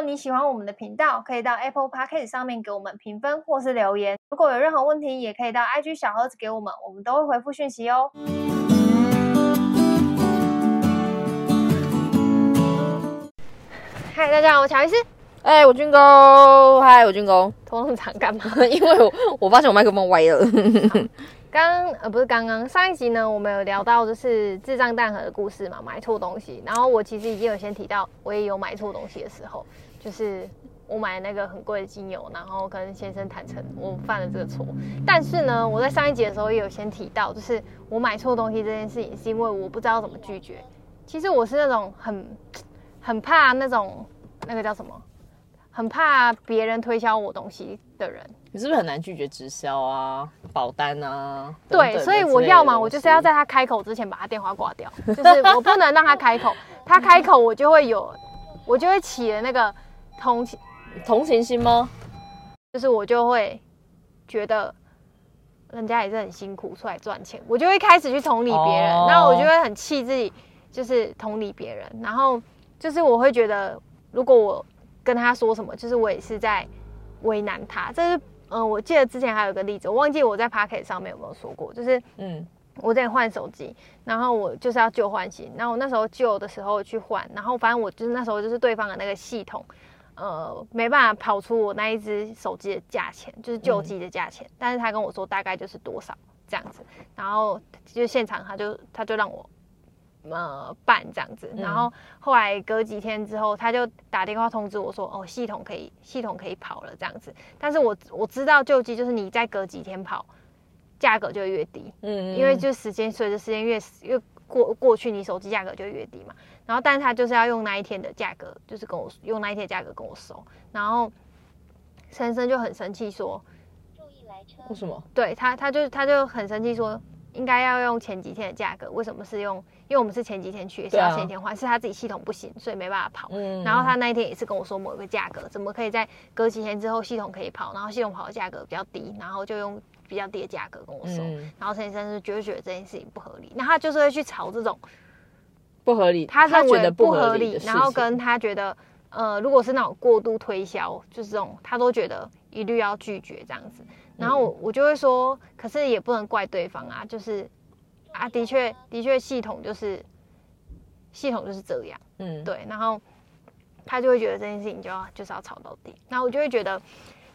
果你喜欢我们的频道，可以到 Apple Podcast 上面给我们评分或是留言。如果有任何问题，也可以到 IG 小盒子给我们，我们都会回复讯息哦。嗨，大家好，我乔医师。哎，我军哥。嗨，我军哥。头那么长干嘛？因为我我发现我麦克风歪了。刚呃不是刚刚上一集呢，我们有聊到就是智障蛋盒的故事嘛，买错东西。然后我其实已经有先提到，我也有买错东西的时候，就是我买那个很贵的精油，然后跟先生坦诚我犯了这个错。但是呢，我在上一集的时候也有先提到，就是我买错东西这件事情，是因为我不知道怎么拒绝。其实我是那种很很怕那种那个叫什么，很怕别人推销我东西的人。你是不是很难拒绝直销啊、保单啊？对，所以我要嘛，我就是要在他开口之前把他电话挂掉，就是我不能让他开口，他开口我就会有，我就会起了那个同情同情心吗？就是我就会觉得人家也是很辛苦出来赚钱，我就会开始去同理别人，然后我就会很气自己，就是同理别人，然后就是我会觉得，如果我跟他说什么，就是我也是在为难他，这是。嗯，我记得之前还有个例子，我忘记我在 Podcast 上面有没有说过，就是嗯，我在换手机，然后我就是要旧换新，然后我那时候旧的时候去换，然后反正我就是那时候就是对方的那个系统，呃，没办法跑出我那一只手机的价钱，就是旧机的价钱，嗯，但是他跟我说大概就是多少这样子，然后就现场他就他就让我。呃，办这样子，然后后来隔几天之后，他就打电话通知我说，哦，系统可以，系统可以跑了这样子。但是我我知道旧机就是你再隔几天跑，价格就越低，嗯，因为就时间随着时间越越过过去，你手机价格就越低嘛。然后，但是他就是要用那一天的价格，就是跟我用那一天的价格跟我收。然后先生就很生气说，注意来车。为什么？对他，他就他就很生气说。应该要用前几天的价格，为什么是用？因为我们是前几天去，也是要前几天换，啊、是他自己系统不行，所以没办法跑。嗯、然后他那一天也是跟我说某一个价格，怎么可以在隔几天之后系统可以跑，然后系统跑的价格比较低，然后就用比较低的价格跟我说。嗯、然后陈先生是绝对觉得这件事情不合理，那他就是会去炒这种不合理，他认为不合理，然后跟他觉得，呃，如果是那种过度推销，就是这种，他都觉得一律要拒绝这样子。然后我我就会说，可是也不能怪对方啊，就是啊，的确的确系统就是系统就是这样，嗯，对。然后他就会觉得这件事情就要就是要吵到底。然后我就会觉得，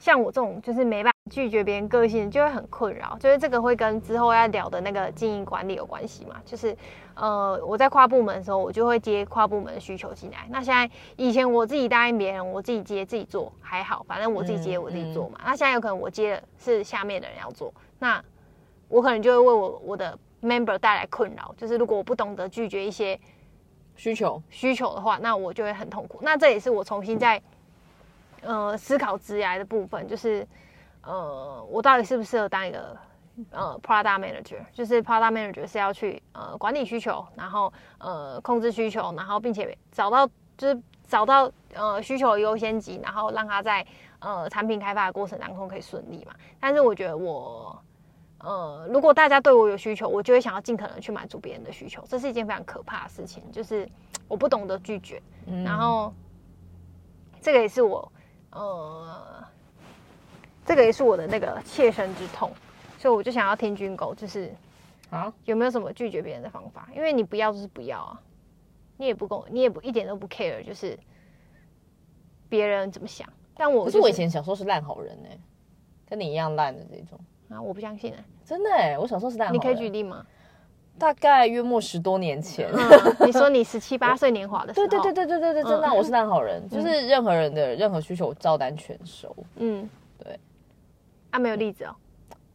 像我这种就是没办法拒绝别人个性，就会很困扰。就是这个会跟之后要聊的那个经营管理有关系嘛，就是。呃，我在跨部门的时候，我就会接跨部门的需求进来。那现在以前我自己答应别人，我自己接自己做还好，反正我自己接我自己做嘛。嗯嗯、那现在有可能我接的是下面的人要做，那我可能就会为我我的 member 带来困扰。就是如果我不懂得拒绝一些需求需求的话，那我就会很痛苦。那这也是我重新在呃思考职涯的部分，就是呃我到底适不适合当一个。呃，product manager 就是 product manager 是要去呃管理需求，然后呃控制需求，然后并且找到就是找到呃需求的优先级，然后让它在呃产品开发的过程当中可以顺利嘛。但是我觉得我呃如果大家对我有需求，我就会想要尽可能去满足别人的需求，这是一件非常可怕的事情，就是我不懂得拒绝，嗯、然后这个也是我呃这个也是我的那个切身之痛。所以我就想要听军狗，就是啊，有没有什么拒绝别人的方法？因为你不要就是不要啊，你也不够，你也不一点都不 care，就是别人怎么想。但我、就是、可是我以前小时候是烂好人呢、欸，跟你一样烂的这种啊，我不相信哎、欸，真的哎、欸，我小时候是烂好人。你可以举例吗？大概约莫十多年前，嗯、你说你十七八岁年华的时候，对对对对对对对，真的、嗯、我是烂好人，嗯、就是任何人的任何需求我照单全收。嗯，对，啊，没有例子哦。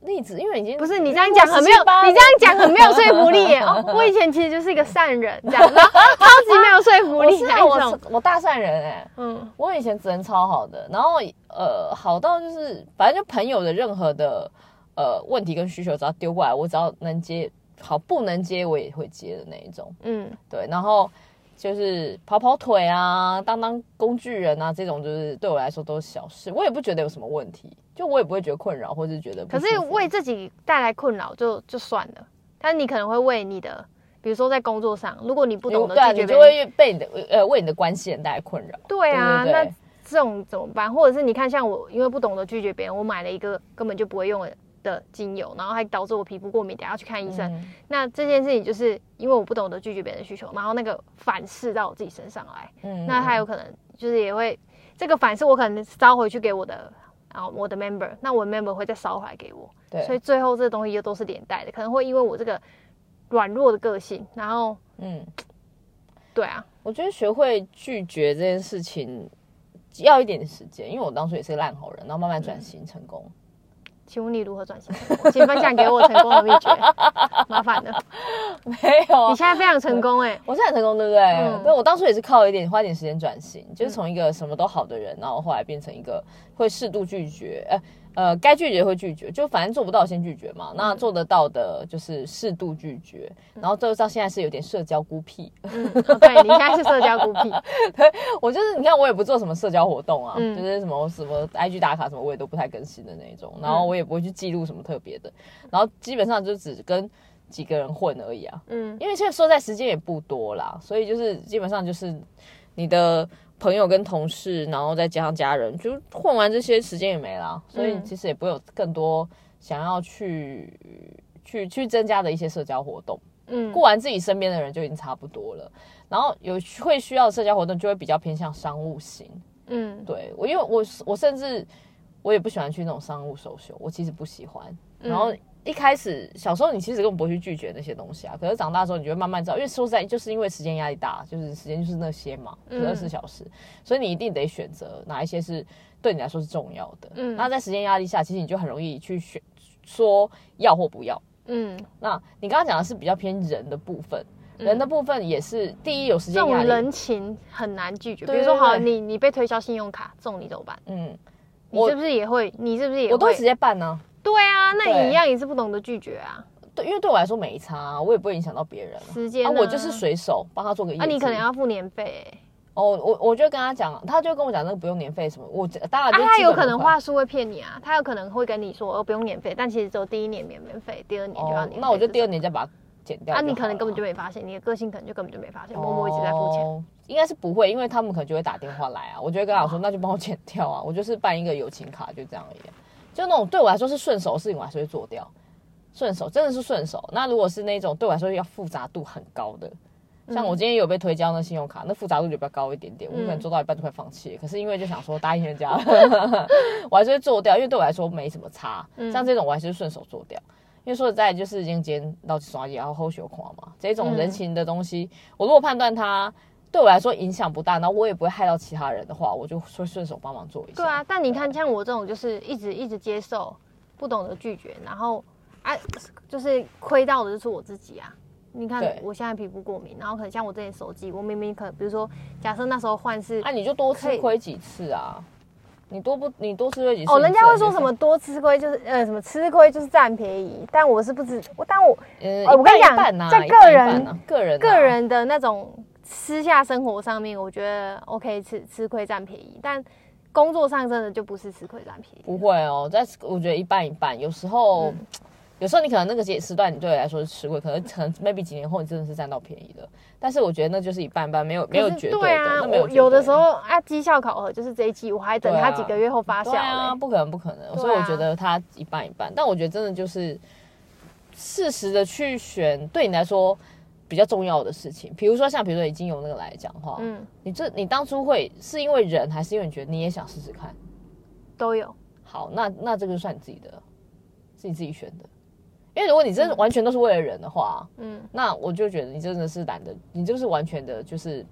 例子，因为已经不是你这样讲很没有，你这样讲很没有说服力耶。哦，我以前其实就是一个善人，这样，然后超级没有说服力。是啊，我我大善人哎，嗯，我以前人超好的，然后呃，好到就是反正就朋友的任何的呃问题跟需求，只要丢过来，我只要能接，好不能接我也会接的那一种，嗯，对，然后就是跑跑腿啊，当当工具人啊，这种就是对我来说都是小事，我也不觉得有什么问题。就我也不会觉得困扰，或是觉得，可是为自己带来困扰就就算了。但你可能会为你的，比如说在工作上，如果你不懂得拒绝，你就会被你的呃为你的关系人带来困扰。对啊，对对对，那这种怎么办？或者是你看，像我因为不懂得拒绝别人，我买了一个根本就不会用的的精油，然后还导致我皮肤过敏，等下要去看医生。嗯、那这件事情就是因为我不懂得拒绝别人的需求，然后那个反噬到我自己身上来。嗯，那他有可能就是也会这个反噬，我可能烧回去给我的啊我的 member，那我的 member 会再烧回来给我。对，所以最后这个东西又都是连带的，可能会因为我这个软弱的个性，然后嗯，对啊，我觉得学会拒绝这件事情要一点点时间，因为我当初也是个烂好人，然后慢慢转型成功。嗯请问你如何转型成功？请分享给我成功的秘诀。麻烦了，没有。你现在非常成功哎、欸，我现在很成功，对不对？嗯。对，我当初也是靠一点花一点时间转型，就是从一个什么都好的人，然后后来变成一个会适度拒绝。呃呃，该拒绝会拒绝，就反正做不到先拒绝嘛。那做得到的就是适度拒绝，然后到到现在是有点社交孤僻。嗯，对，你应该是社交孤僻。对，我就是你看，我也不做什么社交活动啊，就是什么什么 IG 打卡什么，我也都不太更新的那种。然后我也不会去记录什么特别的，然后基本上就只跟几个人混而已啊。嗯，因为现在说在时间也不多啦，所以就是基本上就是你的。朋友跟同事，然后再加上家人，就混完这些时间也没了，所以其实也不会有更多想要去去去增加的一些社交活动。嗯，过完自己身边的人就已经差不多了。然后有会需要的社交活动，就会比较偏向商务型。嗯，对我，因为我我甚至我也不喜欢去那种商务 social，我其实不喜欢。然后。一开始小时候你其实根本不会去拒绝那些东西啊，可是长大之后你就会慢慢知道，因为说实在就是因为时间压力大，就是时间就是那些嘛，二十四小时，所以你一定得选择哪一些是对你来说是重要的。嗯，那在时间压力下，其实你就很容易去选说要或不要。嗯，那你刚刚讲的是比较偏人的部分，人的部分也是第一有时间压力，人情很难拒绝。比如说好，你你被推销信用卡中你怎么办？嗯，你是不是也会？你是不是也会？我都会直接办呢。对啊，那你一样也是不懂得拒绝啊。对，因为对我来说没差啊，我也不会影响到别人。时间啊，我就是随手帮他做个。那你可能要付年费。哦，我我就跟他讲，他就跟我讲那个不用年费什么。我当然，他有可能话术会骗你啊，他有可能会跟你说哦不用年费，但其实只有第一年免免费，第二年就要年费。那我就第二年再把它减掉。啊，你可能根本就没发现，你的个性可能就根本就没发现，默默一直在付钱。应该是不会，因为他们可能就会打电话来啊，我就会跟他说，那就帮我剪掉啊，我就是办一个友情卡，就这样而已。就那种对我来说是顺手的事情，我还是会做掉。顺手真的是顺手。那如果是那种对我来说要复杂度很高的，像我今天有被推销那信用卡，那复杂度就比较高一点点，我可能做到一半就快放弃。可是因为就想说答应人家，我还是会做掉，因为对我来说没什么差。像这种我还是顺手做掉，因为说实在就是今天老刷牙然后后手垮嘛，这种人情的东西，我如果判断它。对我来说影响不大，然后我也不会害到其他人的话，我就会顺手帮忙做一下。对啊，但你看，像我这种就是一直一直接受，不懂得拒绝，然后啊，就是亏到的就是我自己啊。你看我现在皮肤过敏，然后可能像我这些手机，我明明可比如说，假设那时候换是，那、啊、你就多吃亏几次啊？你多不你多吃亏几次？哦，人家会说什么多吃亏就是呃什么吃亏就是占便宜，但我是不知我，但我呃我跟你讲，在个人个人个人的那种。私下生活上面，我觉得 OK，吃吃亏占便宜，但工作上真的就不是吃亏占便宜。不会哦，在我觉得一半一半，有时候、嗯、有时候你可能那个时时段你对我来说是吃亏，可能可能 maybe 几年后你真的是占到便宜的。但是我觉得那就是一半一半，没有没有绝对的。对啊，有有的时候啊，绩效考核就是这一季，我还等他几个月后发酵、啊啊。不可能不可能，所以我觉得他一半一半。但我觉得真的就是适时的去选，对你来说。比较重要的事情，比如说像比如说已经有那个来讲的话，嗯，你这你当初会是因为人，还是因为你觉得你也想试试看？都有。好，那那这个算你自己的，是你自己选的。因为如果你真的完全都是为了人的话，嗯，那我就觉得你真的是懒得，你就是完全的就是。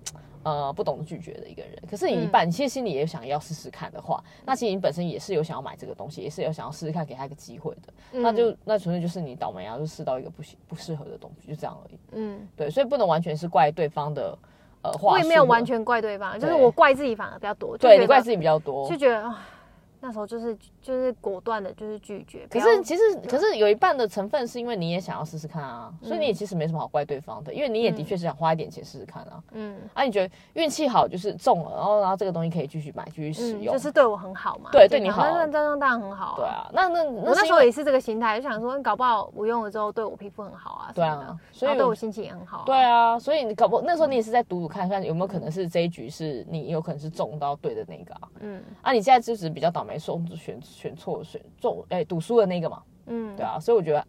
呃，不懂得拒绝的一个人，可是你一半，其实心里也想要试试看的话，那其实你本身也是有想要买这个东西，也是有想要试试看，给他一个机会的。嗯、那就那纯粹就是你倒霉啊，就试到一个不行不适合的东西，就这样而已。嗯，对，所以不能完全是怪对方的呃话。我也没有完全怪对方，就是我怪自己反而比较多。对，你怪自己比较多，就觉得那时候就是就是果断的，就是拒绝。可是其实可是有一半的成分是因为你也想要试试看啊，所以你也其实没什么好怪对方的，因为你也的确是想花一点钱试试看啊。嗯，啊，你觉得运气好就是中了，然后然后这个东西可以继续买继续使用，就是对我很好嘛？对，对你好，那那当然很好。对啊，那那我那时候也是这个心态，就想说，搞不好我用了之后对我皮肤很好啊。对啊，所以对我心情也很好。对啊，所以你搞不那时候你也是在赌赌看看有没有可能是这一局是你有可能是中到对的那个啊。嗯，啊，你现在就是比较倒霉，说选。选错选中哎，赌输的那个嘛，嗯，对啊，所以我觉得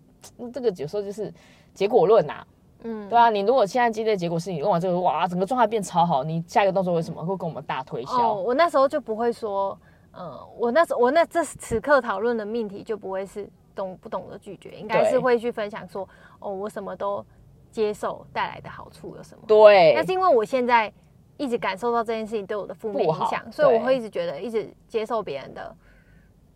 这个有时候就是结果论呐，嗯，对啊，你如果现在今天的结果是你用完这个哇，整个状态变超好，你下一个动作为什么会跟我们大推销？哦，我那时候就不会说，嗯，我那时候我那这此刻讨论的命题就不会是懂不懂得拒绝，应该是会去分享说，哦，我什么都接受带来的好处有什么？对，那是因为我现在一直感受到这件事情对我的负面影响，所以我会一直觉得一直接受别人的。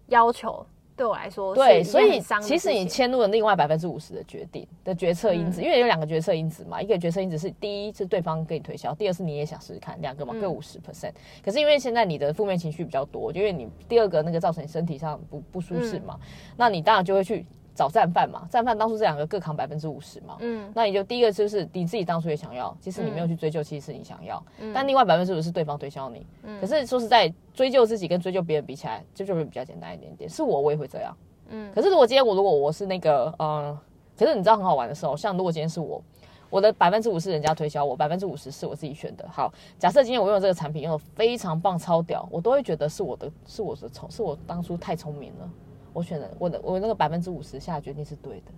要求对我来说，对，所以其实你迁入了另外百分之五十的决定的决策因子，嗯、因为有两个决策因子嘛，一个决策因子是第一是对方给你推销，第二是你也想试试看，两个嘛各五十 percent。可是因为现在你的负面情绪比较多，就因为你第二个那个造成你身体上不不舒适嘛，嗯、那你当然就会去。找战犯嘛，战犯当初这两个各扛百分之五十嘛，嗯，那你就第一个就是你自己当初也想要，其实你没有去追究，其实是你想要，嗯，但另外百分之五十是对方推销你，嗯，可是说实在，追究自己跟追究别人比起来，这就会比较简单一点点。是我，我也会这样，嗯，可是如果今天我如果我是那个，呃，可是你知道很好玩的时候，像如果今天是我，我的百分之五是人家推销我，百分之五十是我自己选的。好，假设今天我用这个产品用的非常棒、超屌，我都会觉得是我的，是我的聪，是我当初太聪明了。我选的我的我那个百分之五十下的决定是对的，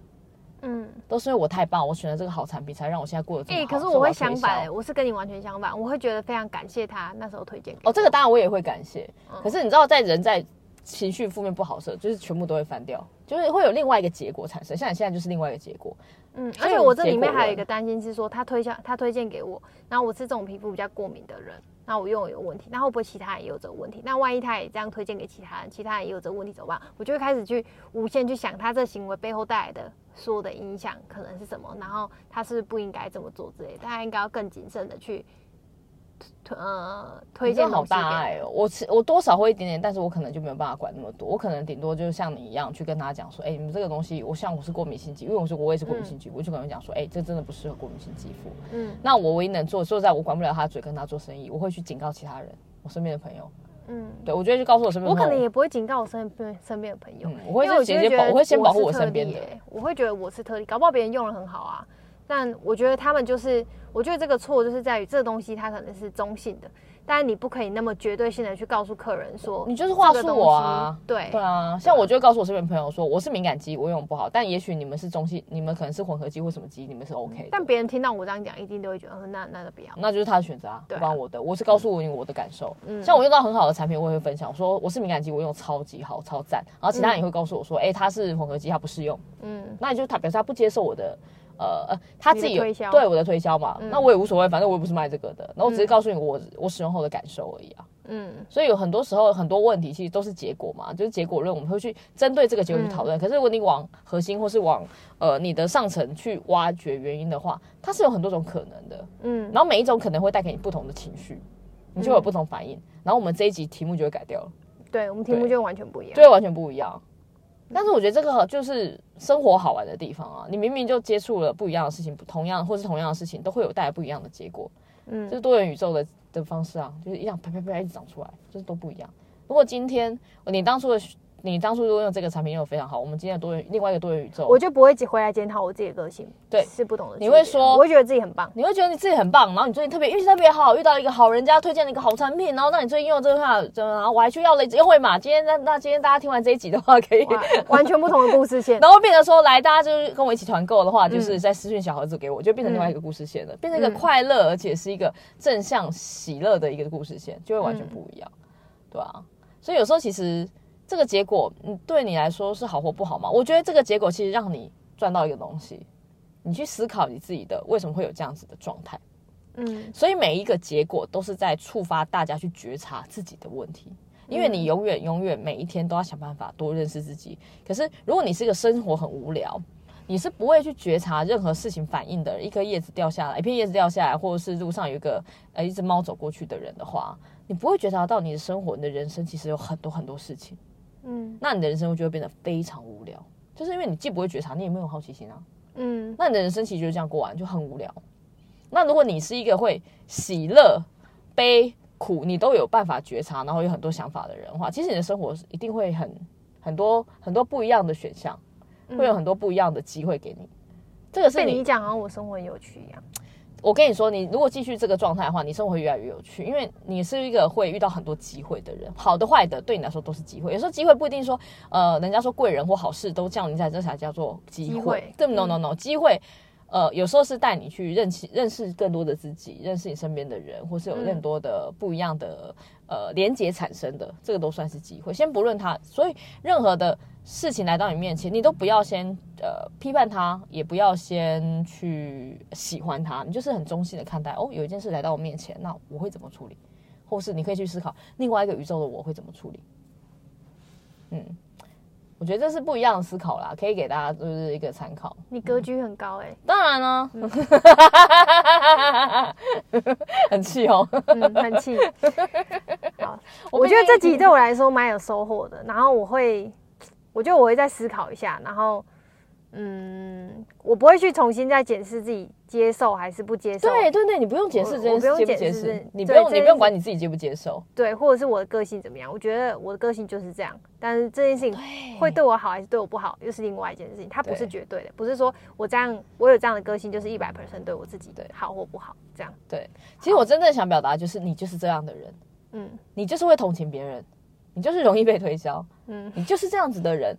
嗯，都是因为我太棒，我选了这个好产品，才让我现在过得这么好。哎、欸，可是我会相反、欸，我是跟你完全相反，我会觉得非常感谢他那时候推荐。哦，这个当然我也会感谢，嗯、可是你知道，在人在情绪负面不好的时候，就是全部都会翻掉，就是会有另外一个结果产生。像你现在就是另外一个结果，嗯，而且我这里面还有一个担心是说，他推销他推荐给我，然后我是这种皮肤比较过敏的人。那我用有问题，那会不会其他人也有这个问题？那万一他也这样推荐给其他人，其他人也有这个问题怎么办？我就会开始去无限去想他这行为背后带来的所有的影响可能是什么，然后他是不是不应该这么做之类的，他应该要更谨慎的去。呃，推荐好大爱哦，我我多少会一点点，但是我可能就没有办法管那么多，我可能顶多就是像你一样去跟他讲说，哎、欸，你们这个东西，我像我是过敏性肌，因为我说我也是过敏性肌，嗯、我就可能讲说，哎、欸，这真的不适合过敏性肌肤。嗯，那我唯一能做，说实在我管不了他的嘴，跟他做生意，我会去警告其他人，我身边的朋友。嗯，对，我觉得就告诉我身边，我可能也不会警告我身边身边的朋友，嗯、我会先直接保，我会先保护我身边的，我会觉得我是特例，搞不好别人用了很好啊。但我觉得他们就是，我觉得这个错就是在于这个东西它可能是中性的，但是你不可以那么绝对性的去告诉客人说，你就是话术我啊，对对啊，像我就会告诉我身边朋友说，我是敏感肌，我用不好，但也许你们是中性，你们可能是混合肌或什么肌，你们是 OK 的。但别人听到我这样讲，一定都会觉得，那那就不要，那就是他的选择啊，不关我的，我是告诉你我的感受。嗯，像我用到很好的产品，我也会分享，说我是敏感肌，我用超级好，超赞。然后其他人也会告诉我说，哎，他是混合肌，他不适用。嗯，那也就是他表示他不接受我的。呃呃，他自己有对我的推销嘛，嗯、那我也无所谓，反正我也不是卖这个的，那我只是告诉你我、嗯、我使用后的感受而已啊。嗯，所以有很多时候很多问题其实都是结果嘛，就是结果论，我们会去针对这个结果去讨论。嗯、可是如果你往核心或是往呃你的上层去挖掘原因的话，它是有很多种可能的。嗯，然后每一种可能会带给你不同的情绪，你就会有不同反应。嗯、然后我们这一集题目就会改掉了，对我们题目就完全不一样，就会完全不一样。但是我觉得这个就是生活好玩的地方啊！你明明就接触了不一样的事情，同样或是同样的事情，都会有带来不一样的结果。嗯，就是多元宇宙的的方式啊，就是一样啪啪啪一直长出来，就是都不一样。如果今天你当初的。你当初如果用这个产品用的非常好，我们今天多元另外一个多元宇宙，我就不会回来检讨我自己的个性，对，是不懂的。你会说，我会觉得自己很棒，你会觉得你自己很棒，然后你最近特别运气特别好，遇到一个好人家推荐了一个好产品，然后让你最近用这个话，然后我还去要了优惠码。今天那那今天大家听完这一集的话，可以完全不同的故事线，然后变成说来大家就是跟我一起团购的话，就是在私讯小盒子给我，就变成另外一个故事线了，变成一个快乐而且是一个正向喜乐的一个故事线，就会完全不一样，对啊，所以有时候其实。这个结果，嗯，对你来说是好或不好吗？我觉得这个结果其实让你赚到一个东西，你去思考你自己的为什么会有这样子的状态，嗯，所以每一个结果都是在触发大家去觉察自己的问题，因为你永远永远每一天都要想办法多认识自己。可是如果你是一个生活很无聊，你是不会去觉察任何事情反应的。一颗叶子掉下来，一片叶子掉下来，或者是路上有一个呃一只猫走过去的人的话，你不会觉察到你的生活、你的人生其实有很多很多事情。嗯，那你的人生就会变得非常无聊，就是因为你既不会觉察，你也没有好奇心啊。嗯，那你的人生其实就是这样过完，就很无聊。那如果你是一个会喜乐、悲苦，你都有办法觉察，然后有很多想法的人的话，其实你的生活一定会很很多很多不一样的选项，会有很多不一样的机会给你。这个是你讲啊，我生活很有趣一样。我跟你说，你如果继续这个状态的话，你生活会越来越有趣，因为你是一个会遇到很多机会的人，好的坏的对你来说都是机会。有时候机会不一定说，呃，人家说贵人或好事都降临在这才叫做机会。对，no no no，机会。呃，有时候是带你去认识认识更多的自己，认识你身边的人，或是有更多的不一样的、嗯、呃连接产生的，这个都算是机会。先不论它，所以任何的事情来到你面前，你都不要先呃批判他，也不要先去喜欢他，你就是很中性的看待。哦，有一件事来到我面前，那我会怎么处理？或是你可以去思考另外一个宇宙的我会怎么处理？嗯。我觉得这是不一样的思考啦，可以给大家就是一个参考。你格局很高哎、欸，当然了，嗯、很气哦，嗯，很气。好，我觉得这集对我来说蛮有收获的。然后我会，我觉得我会再思考一下，然后。嗯，我不会去重新再检视自己接受还是不接受。对对对，你不用解释这件事，接不接受，你不用你不用管你自己接不接受。对，或者是我的个性怎么样？我觉得我的个性就是这样。但是这件事情会对我好还是对我不好，又是另外一件事情。它不是绝对的，不是说我这样我有这样的个性就是一百 percent 对我自己对好或不好这样。对，其实我真正想表达就是你就是这样的人，嗯，你就是会同情别人，你就是容易被推销，嗯，你就是这样子的人，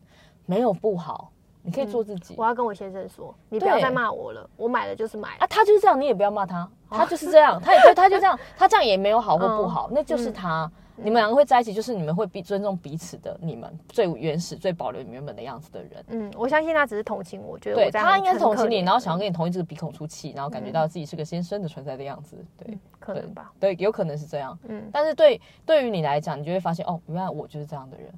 没有不好。你可以做自己。我要跟我先生说，你不要再骂我了。我买了就是买啊，他就是这样，你也不要骂他，他就是这样，他也对，他就这样，他这样也没有好或不好，那就是他。你们两个会在一起，就是你们会彼尊重彼此的，你们最原始、最保留你原本的样子的人。嗯，我相信他只是同情我，觉得对他应该是同情你，然后想要跟你同一这个鼻孔出气，然后感觉到自己是个先生的存在的样子。对，可能吧。对，有可能是这样。嗯，但是对对于你来讲，你就会发现哦，原来我就是这样的人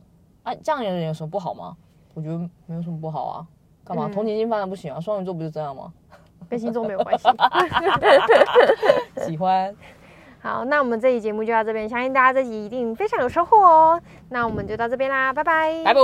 啊，这样的人有什么不好吗？我觉得没有什么不好啊，干嘛？同情心犯了不行啊？双鱼座不就这样吗？跟星座没有关系。喜欢。好，那我们这期节目就到这边，相信大家这期一定非常有收获哦。那我们就到这边啦，拜拜。拜拜。